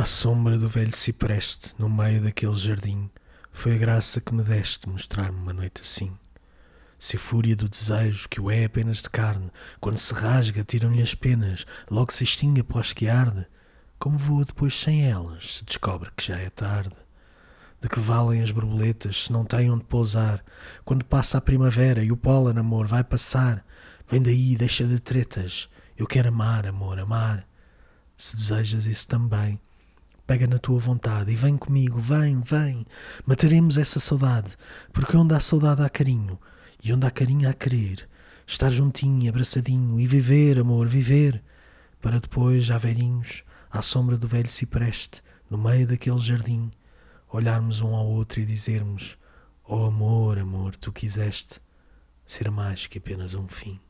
À sombra do velho cipreste, no meio daquele jardim, foi a graça que me deste mostrar-me uma noite assim. Se a fúria do desejo, que o é apenas de carne, quando se rasga, tiram-lhe as penas, logo se extingue após que arde, como voa depois sem elas, se descobre que já é tarde. De que valem as borboletas se não têm onde pousar? Quando passa a primavera e o pólen, amor, vai passar, vem daí, deixa de tretas. Eu quero amar, amor, amar. Se desejas isso também, pega na tua vontade e vem comigo, vem, vem. Mataremos essa saudade, porque onde há saudade há carinho, e onde há carinho há querer. Estar juntinho, abraçadinho e viver, amor, viver. Para depois, já velhinhos, à sombra do velho cipreste, no meio daquele jardim, olharmos um ao outro e dizermos: Oh amor, amor, tu quiseste ser mais que apenas um fim.